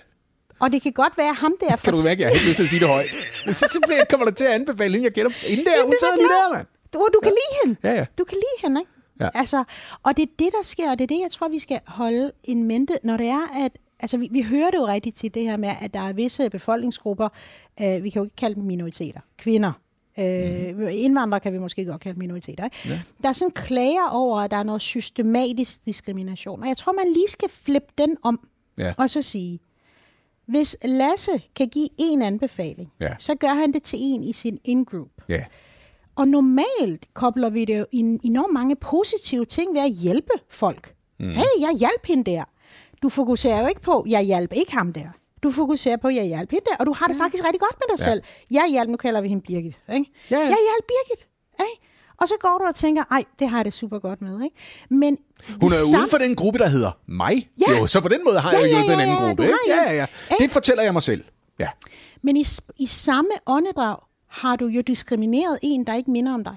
Og det kan godt være ham der fra... Kan du mærke, jeg har ikke lyst til at sige det højt. Men så simpelthen kommer der til at anbefale hende, jeg kender hende der. Hun det er lige der, mand. Du, du kan lide hende. Ja, ja. Du kan lide hende, ikke? Ja. Altså, og det er det, der sker, og det er det, jeg tror, vi skal holde en mente, når det er, at Altså, vi, vi hører det jo rigtigt til det her med, at der er visse befolkningsgrupper, øh, vi kan jo ikke kalde dem minoriteter, kvinder, øh, Mhm. indvandrere kan vi måske godt kalde minoriteter, ikke? Ja. Der er sådan klager over, at der er noget systematisk diskrimination, og jeg tror, man lige skal flippe den om, Ja. og så sige, hvis Lasse kan give en anbefaling, Ja. så gør han det til en i sin in-group. Ja. Og normalt kobler vi det jo i enormt mange positive ting ved at hjælpe folk. Mm. Hey, jeg hjalp hende der. Du fokuserer jo ikke på, jeg hjalp ikke ham der. Du fokuserer på, jeg hjalp hende der, og du har det faktisk rigtig godt med dig Ja. selv. Jeg hjalp, nu kalder vi hende Birgit. Ikke? Ja, ja. Jeg hjalp Birgit. Ikke? Og så går du og tænker, ej, det har jeg det super godt med. Ikke? Men Hun er jo sam- ude for den gruppe, der hedder mig. Ja. Jo, så på den måde har Ja, jeg jo ja, hjulpet en ja, anden ja, gruppe. du Ikke? har, Ja, ja. ja, ja. Det fortæller jeg mig selv. Ja. Men i, i samme åndedrag har du jo diskrimineret en, der ikke minder om dig.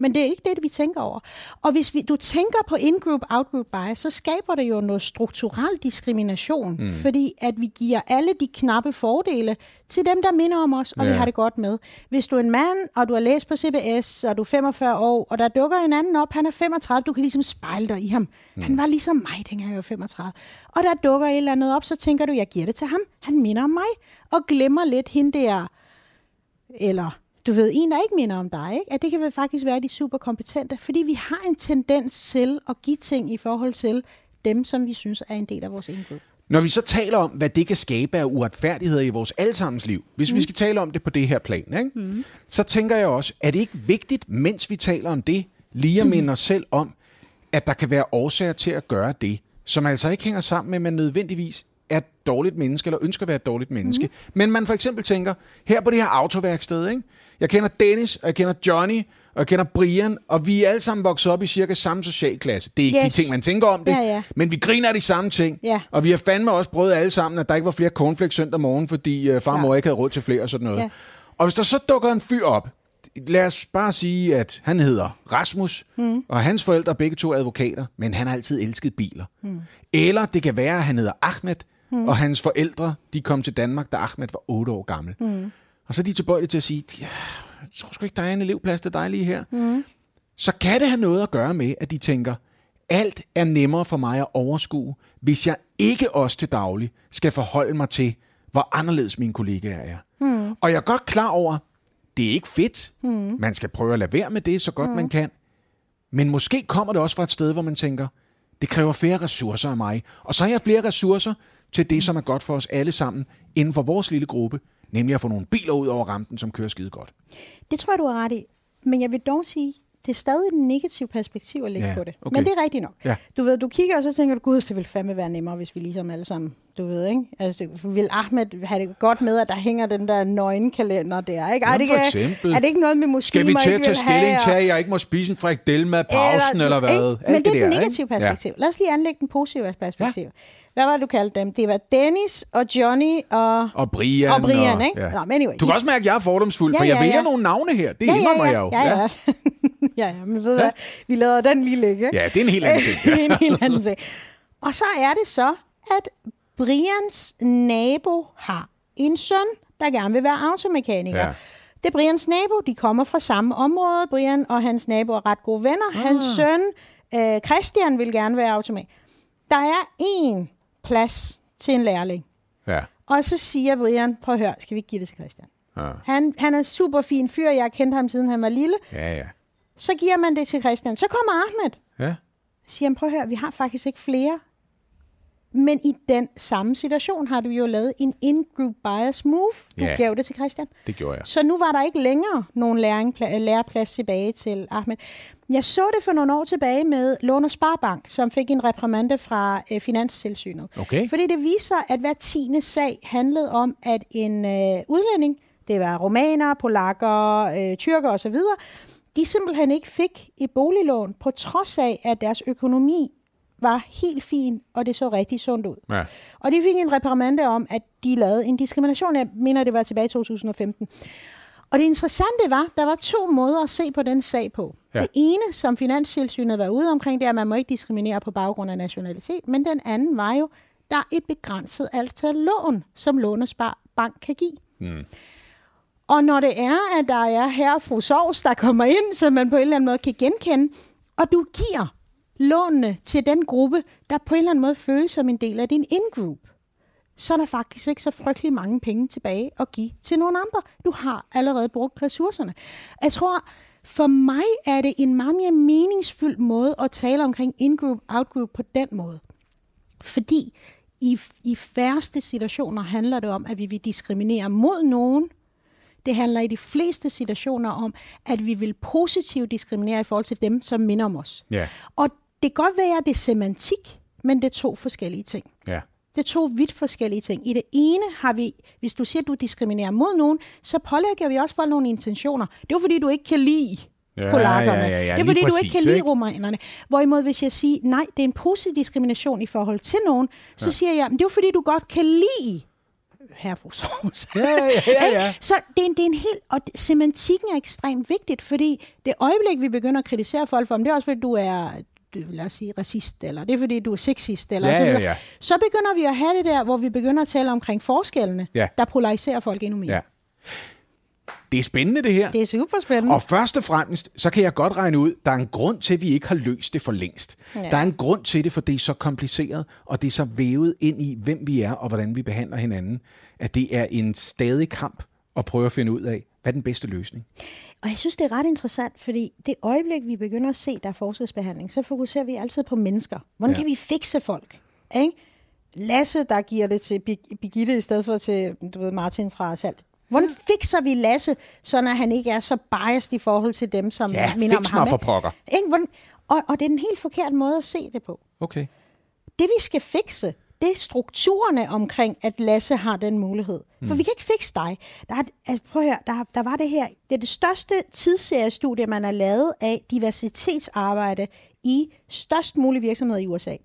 Men det er ikke det, vi tænker over. Og hvis vi, du tænker på in-group, out-group bias, så skaber det jo noget strukturel diskrimination, mm. fordi at vi giver alle de knappe fordele til dem, der minder om os, og. Ja. vi har det godt med. Hvis du er en mand, og du har læst på CBS, og du er 45 år, og der dukker en anden op, han er 35, du kan ligesom spejle dig i ham. Mm. Han var ligesom mig, dengang jeg var 35. Og der dukker et eller andet op, så tænker du, jeg giver det til ham. Han minder om mig, og glemmer lidt hende der eller du ved, en, der ikke minder om dig, ikke? at det kan vel faktisk være de super kompetente, fordi vi har en tendens til at give ting i forhold til dem, som vi synes er en del af vores indgruppe. Når vi så taler om, hvad det kan skabe af uretfærdigheder i vores allesammens liv, hvis mm. vi skal tale om det på det her plan, ikke? Mm. så tænker jeg også, er det ikke vigtigt, mens vi taler om det, lige at minde os selv om, at der kan være årsager til at gøre det, som altså ikke hænger sammen med, at man nødvendigvis er et dårligt menneske, eller ønsker at være et dårligt menneske. Mm. Men man for eksempel tænker, her på det her autoværksted, ikke? Jeg kender Dennis, og jeg kender Johnny, og jeg kender Brian, og vi er alle sammen vokset op i cirka samme socialklasse. Det er ikke Yes. de ting, man tænker om det, Ja, ja. men vi griner af de samme ting. Ja. Og vi har fandme også prøvet alle sammen, at der ikke var flere cornflakes søndag morgen, fordi øh, far og mor ikke havde råd til flere og sådan noget. Ja. Og hvis der så dukker en fyr op, lad os bare sige, at han hedder Rasmus, mm. og hans forældre er begge to advokater, men han har altid elsket biler. Mm. Eller det kan være, at han hedder Ahmed, mm. og hans forældre de kom til Danmark, da Ahmed var 8 år gammel. Mm. Og så er de tilbøjelige til at sige, ja, jeg tror sgu ikke, der er en elevplads til dig lige her. Mm. Så kan det have noget at gøre med, at de tænker, alt er nemmere for mig at overskue, hvis jeg ikke også til daglig skal forholde mig til, hvor anderledes mine kollegaer er. Mm. Og jeg er godt klar over, det er ikke fedt. Mm. Man skal prøve at lade være med det, så godt mm. man kan. Men måske kommer det også fra et sted, hvor man tænker, det kræver flere ressourcer af mig. Og så har jeg flere ressourcer til det, som er godt for os alle sammen inden for vores lille gruppe, nemlig at få nogle biler ud over rampen, som kører skide godt. Det tror jeg, du har ret i. Men jeg vil dog sige, det er stadig et negativt perspektiv at lægge Ja, på det. okay. Men det er rigtigt nok. Ja. Du ved, du kigger, og så tænker du, gud, det vil fandme være nemmere, hvis vi ligesom alle sammen, du ved, ikke? Altså, vil Ahmed have det godt med, at der hænger den der nøgenkalender der, ikke? Nå, det ikke, eksempel. Er det ikke noget med muslimer, Skal vi til at tage stilling til, og- at jeg ikke må spise en frikadelle med pausen, eller, du- hvad? ikke? Men det er ikke? negative perspektiv. Ja. Lad os lige anlægge den positive perspektiv. Ja. Hvad var det, du kaldte dem? Det var Dennis og Johnny og... Og Brian. Og Brian, ikke? Ja. Nå, men anyway, du kan også mærke, at jeg er fordomsfuld, Ja, for jeg ja, vælger ja. nogle navne her. Det ja, indrømmer ja, jeg jo. ja, ja, ja. [LAUGHS] ja, ja, men ved du hvad? Vi lader den lige ligge. Ja, det er en helt anden ting. [LAUGHS] det er en helt anden ting. Og så er det så, at Brians nabo har en søn, der gerne vil være automekaniker. Ja. Det er Brians nabo, de kommer fra samme område. Brian og hans nabo er ret gode venner. Ah. Hans søn, øh, Christian, vil gerne være automat. Der er én plads til en lærling. Ja. Og så siger Brian, prøv at høre, skal vi ikke give det til Christian? Ja. Han, han er en super fin fyr, jeg har kendt ham siden han var lille. Ja, ja. Så giver man det til Christian. Så kommer Ahmed. Ja. siger han, prøv at høre, vi har faktisk ikke flere. Men i den samme situation har du jo lavet en in-group bias move. Du Ja. gav det til Christian. Det gjorde jeg. Så nu var der ikke længere nogen læring, læreplads tilbage til Ahmed. Jeg så det for nogle år tilbage med Lån og Sparbank, som fik en reprimande fra øh, Finanstilsynet. Okay. Fordi det viser, at hver tiende sag handlede om, at en øh, udlænding, det var romaner, polakker, øh, tyrker osv., de simpelthen ikke fik et boliglån, på trods af, at deres økonomi var helt fin, og det så rigtig sundt ud. Ja. Og de fik en reprimande om, at de lavede en diskrimination. Jeg mener, det var tilbage i 2015. Og det interessante var, der var to måder at se på den sag på. Ja. Det ene, som Finanstilsynet var ude omkring, det er, at man må ikke diskriminere på baggrund af nationalitet. Men den anden var jo, der er et begrænset antal lån, som lånespar bank kan give. Mm. Og når det er, at der er herre og fru Sovs, der kommer ind, som man på en eller anden måde kan genkende, og du giver lånene til den gruppe, der på en eller anden måde føles som en del af din in-group, så er der faktisk ikke så frygtelig mange penge tilbage at give til nogle andre. Du har allerede brugt ressourcerne. Jeg tror, for mig er det en meget mere meningsfyldt måde at tale omkring in-group, out-group på den måde. Fordi i, i færreste situationer handler det om, at vi vil diskriminere mod nogen. Det handler i de fleste situationer om, at vi vil positivt diskriminere i forhold til dem, som minder om os. Ja. Og det kan godt være, at det er semantik, men det er to forskellige ting. Ja. Det er to vidt forskellige ting. I det ene har vi, hvis du siger, at du diskriminerer mod nogen, så pålægger vi også folk nogle intentioner. Det er fordi, du ikke kan lide Ja, polakkerne. ja, ja, ja, det er fordi, lige du ikke kan præcis, lide ikke? romanerne. Hvorimod, hvis jeg siger, nej, det er en positiv diskrimination i forhold til nogen, så siger jeg, men det er jo fordi, du godt kan lide herre fru Sovs. Ja, ja, ja, ja. Så det er, en- det er en helt... Og semantikken er ekstremt vigtigt, fordi det øjeblik, vi begynder at kritisere folk for, om det er også fordi, du er du, lad os sige, racist, eller det er fordi, du er sexist, eller Ja, så, ja, ja. så begynder vi at have det der, hvor vi begynder at tale omkring forskellene, Ja. der polariserer folk endnu mere. ja. Det er spændende, det her. Det er super spændende. Og først og fremmest, så kan jeg godt regne ud, der er en grund til, at vi ikke har løst det for længst. Ja. Der er en grund til det, for det er så kompliceret, og det er så vævet ind i, hvem vi er, og hvordan vi behandler hinanden, at det er en stadig kamp at prøve at finde ud af, hvad er den bedste løsning. Og jeg synes, det er ret interessant, fordi det øjeblik, vi begynder at se, der er forskelsbehandling, så fokuserer vi altid på mennesker. Hvordan Ja. ja. kan vi fikse folk? Ikke? Lasse, der giver det til Birgitte i stedet for til du ved, Martin fra Salt. Hvordan fikser vi Lasse, så når han ikke er så biased i forhold til dem, som Ja, minder om ham? mig for pokker. Ikke? Hvordan, og, og det er den helt forkerte måde at se det på. Okay. Det vi skal fikse, det er strukturerne omkring, at Lasse har den mulighed. For vi kan ikke fikse dig. Der, er, altså, prøv at høre, der, der var det her. Det er det største tidsseriestudie, man har lavet af diversitetsarbejde i størst mulige virksomheder i USA.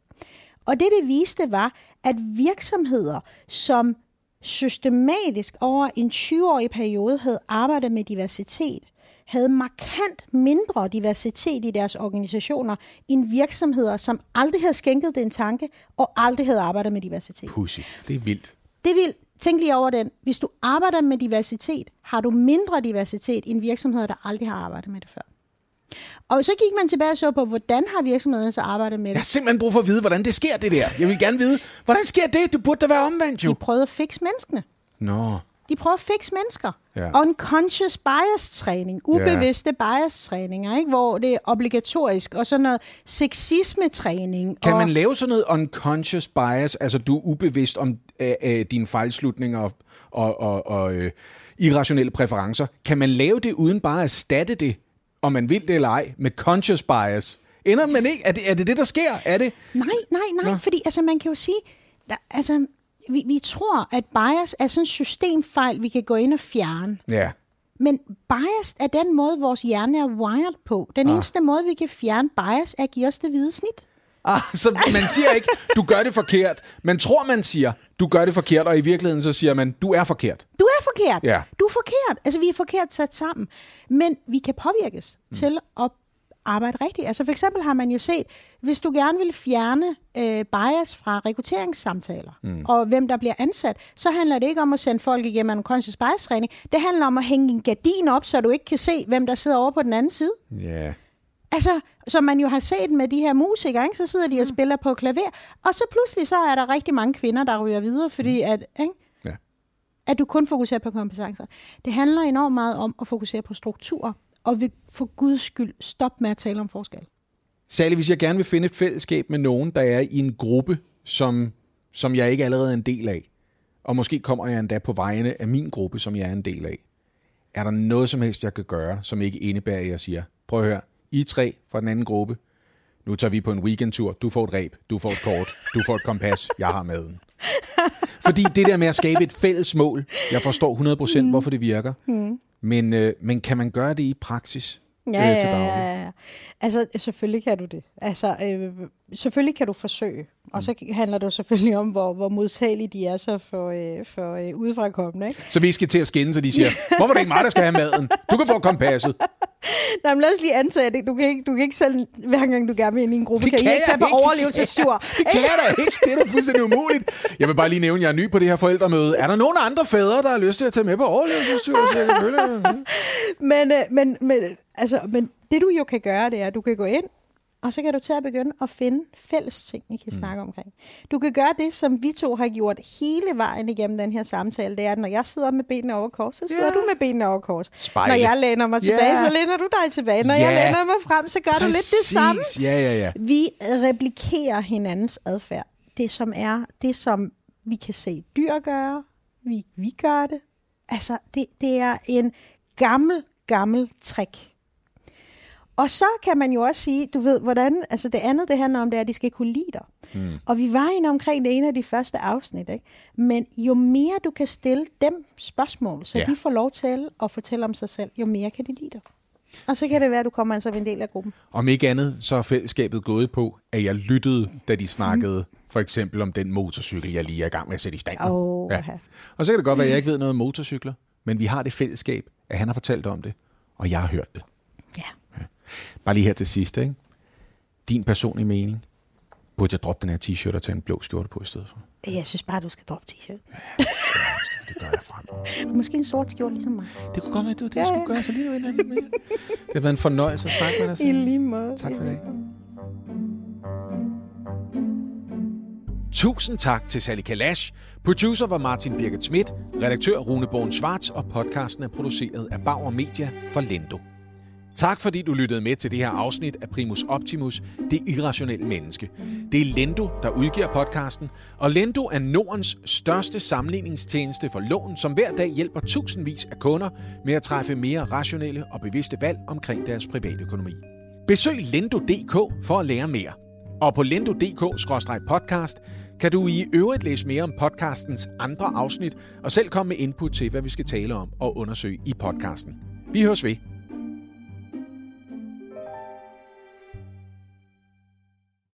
Og det, det viste, var, at virksomheder, som systematisk over en 20-årig periode havde arbejdet med diversitet, havde markant mindre diversitet i deres organisationer end virksomheder, som aldrig havde skænket det en tanke og aldrig havde arbejdet med diversitet. Pussy. Det er vildt. Det vil tænk lige over den. Hvis du arbejder med diversitet, har du mindre diversitet end virksomheder, der aldrig har arbejdet med det før. Og så gik man tilbage og så på, hvordan har virksomhederne så arbejdet med Jeg det. har simpelthen brug for at vide, hvordan det sker, det der. Jeg vil gerne vide, hvordan sker det? Du burde da være omvendt, jo. De prøvede at fikse menneskene. Nå. De prøver at fikse mennesker. Ja. Unconscious bias træning, ubevidste bias træninger, ikke? hvor det er obligatorisk, og sådan noget sexisme træning. Kan og, man lave sådan noget unconscious bias, altså du er ubevidst om øh, øh, dine fejlslutninger og, og, og, og øh, irrationelle præferencer? Kan man lave det uden bare at erstatte det, om man vil det eller ej, med conscious bias? Ender man ikke? Er det er det, det, der sker? Er det? Nej, nej, nej, Nå. fordi altså, man kan jo sige, der, altså, vi, vi tror, at bias er sådan en systemfejl, vi kan gå ind og fjerne. Ja. Men bias er den måde, vores hjerne er wired på. Den ah. eneste måde, vi kan fjerne bias, er at give os det hvide snit. Ah, så man siger ikke, du gør det forkert. Man tror, man siger, du gør det forkert, og i virkeligheden så siger man, du er forkert. Du er forkert. Ja. Du er forkert. Altså, vi er forkert sat sammen. Men vi kan påvirkes mm. til at arbejde rigtigt. Altså for eksempel har man jo set, hvis du gerne vil fjerne øh, bias fra rekrutteringssamtaler, mm. og hvem der bliver ansat, så handler det ikke om at sende folk igennem en conscious bias træning. Det handler om at hænge en gardin op, så du ikke kan se, hvem der sidder over på den anden side. Ja. Yeah. Altså, som man jo har set med de her musikere, ikke? så sidder de og mm. spiller på klaver, og så pludselig så er der rigtig mange kvinder, der ryger videre, fordi mm. at, ikke? Ja. at du kun fokuserer på kompetencer. Det handler enormt meget om at fokusere på struktur, og vil for guds skyld stoppe med at tale om forskel. Særligt hvis jeg gerne vil finde et fællesskab med nogen, der er i en gruppe, som, som jeg ikke allerede er en del af, og måske kommer jeg endda på vegne af min gruppe, som jeg er en del af. Er der noget som helst, jeg kan gøre, som ikke indebærer, at jeg siger, prøv at høre, I tre fra den anden gruppe, nu tager vi på en weekendtur, du får et ræb, du får et kort, du får et kompas, jeg har maden. Fordi det der med at skabe et fælles mål, jeg forstår 100% mm. hvorfor det virker, mm. Men, øh, men kan man gøre det i praksis? Ja, øh, til daglig? ja, ja. Altså, selvfølgelig kan du det. Altså, øh, selvfølgelig kan du forsøge. Og så handler det jo selvfølgelig om, hvor, hvor modtagelige de er så for, øh, for øh, udefrakommende. Ikke? Så vi skal til at skænde, så de siger, hvorfor er det ikke mig, der skal have maden? Du kan få kompasset. Nej, men lad os lige antage, at du kan ikke, du kan ikke selv, hver gang du gerne vil ind i en gruppe, det kan, kan I ikke tage på overlevelsestur. Det kan jeg da ikke. Det er da fuldstændig umuligt. Jeg vil bare lige nævne, at jeg er ny på det her forældremøde. Er der nogen andre fædre, der har lyst til at tage med på overlevelsestur? [LAUGHS] men, øh, men, men, altså, men det du jo kan gøre, det er, at du kan gå ind og så kan du til at begynde at finde fælles ting, I kan mm. snakke omkring. Du kan gøre det, som vi to har gjort hele vejen igennem den her samtale. Det er, at når jeg sidder med benene over kors, så sidder yeah. du med benene over kors. Spejle. Når jeg læner mig tilbage, yeah. så læner du dig tilbage. Når yeah. jeg læner mig frem, så gør Præcis. du lidt det samme. Ja, ja, ja. Vi replikerer hinandens adfærd. Det, som er det, som vi kan se dyr gøre, vi, vi gør det. Altså, det, det er en gammel, gammel trick og så kan man jo også sige, du ved, hvordan, altså det andet, det handler om, det er, at de skal kunne lide dig. Mm. Og vi var inde omkring det ene af de første afsnit, ikke? Men jo mere du kan stille dem spørgsmål, så ja. de får lov til at fortælle om sig selv, jo mere kan de lide dig. Og så kan det være, at du kommer altså en del af gruppen. Om ikke andet, så er fællesskabet gået på, at jeg lyttede, da de snakkede for eksempel om den motorcykel, jeg lige er i gang med at sætte i stand. Oh, ja. Og så kan det godt være, at jeg ikke ved noget om motorcykler, men vi har det fællesskab, at han har fortalt om det, og jeg har hørt det. Ja. Bare lige her til sidst, ikke? Din personlige mening. Burde jeg droppe den her t-shirt og tage en blå skjorte på i stedet for? Jeg synes bare, du skal droppe t-shirt. Ja, det gør jeg frem. [LAUGHS] Måske en sort skjorte ligesom mig. Det kunne godt være, det var det, jeg skulle gøre. Så lige noget Det har været en fornøjelse at snakke med dig. I lige måde. Tak for det. Tusind tak til Sally Kalash. Producer var Martin Birgit Schmidt, redaktør Rune Born Schwartz, og podcasten er produceret af Bauer Media for Lendo. Tak fordi du lyttede med til det her afsnit af Primus Optimus, det irrationelle menneske. Det er Lendo, der udgiver podcasten, og Lendo er Nordens største sammenligningstjeneste for lån, som hver dag hjælper tusindvis af kunder med at træffe mere rationelle og bevidste valg omkring deres privatøkonomi. Besøg lendo.dk for at lære mere. Og på lendo.dk-podcast kan du i øvrigt læse mere om podcastens andre afsnit og selv komme med input til, hvad vi skal tale om og undersøge i podcasten. Vi høres ved.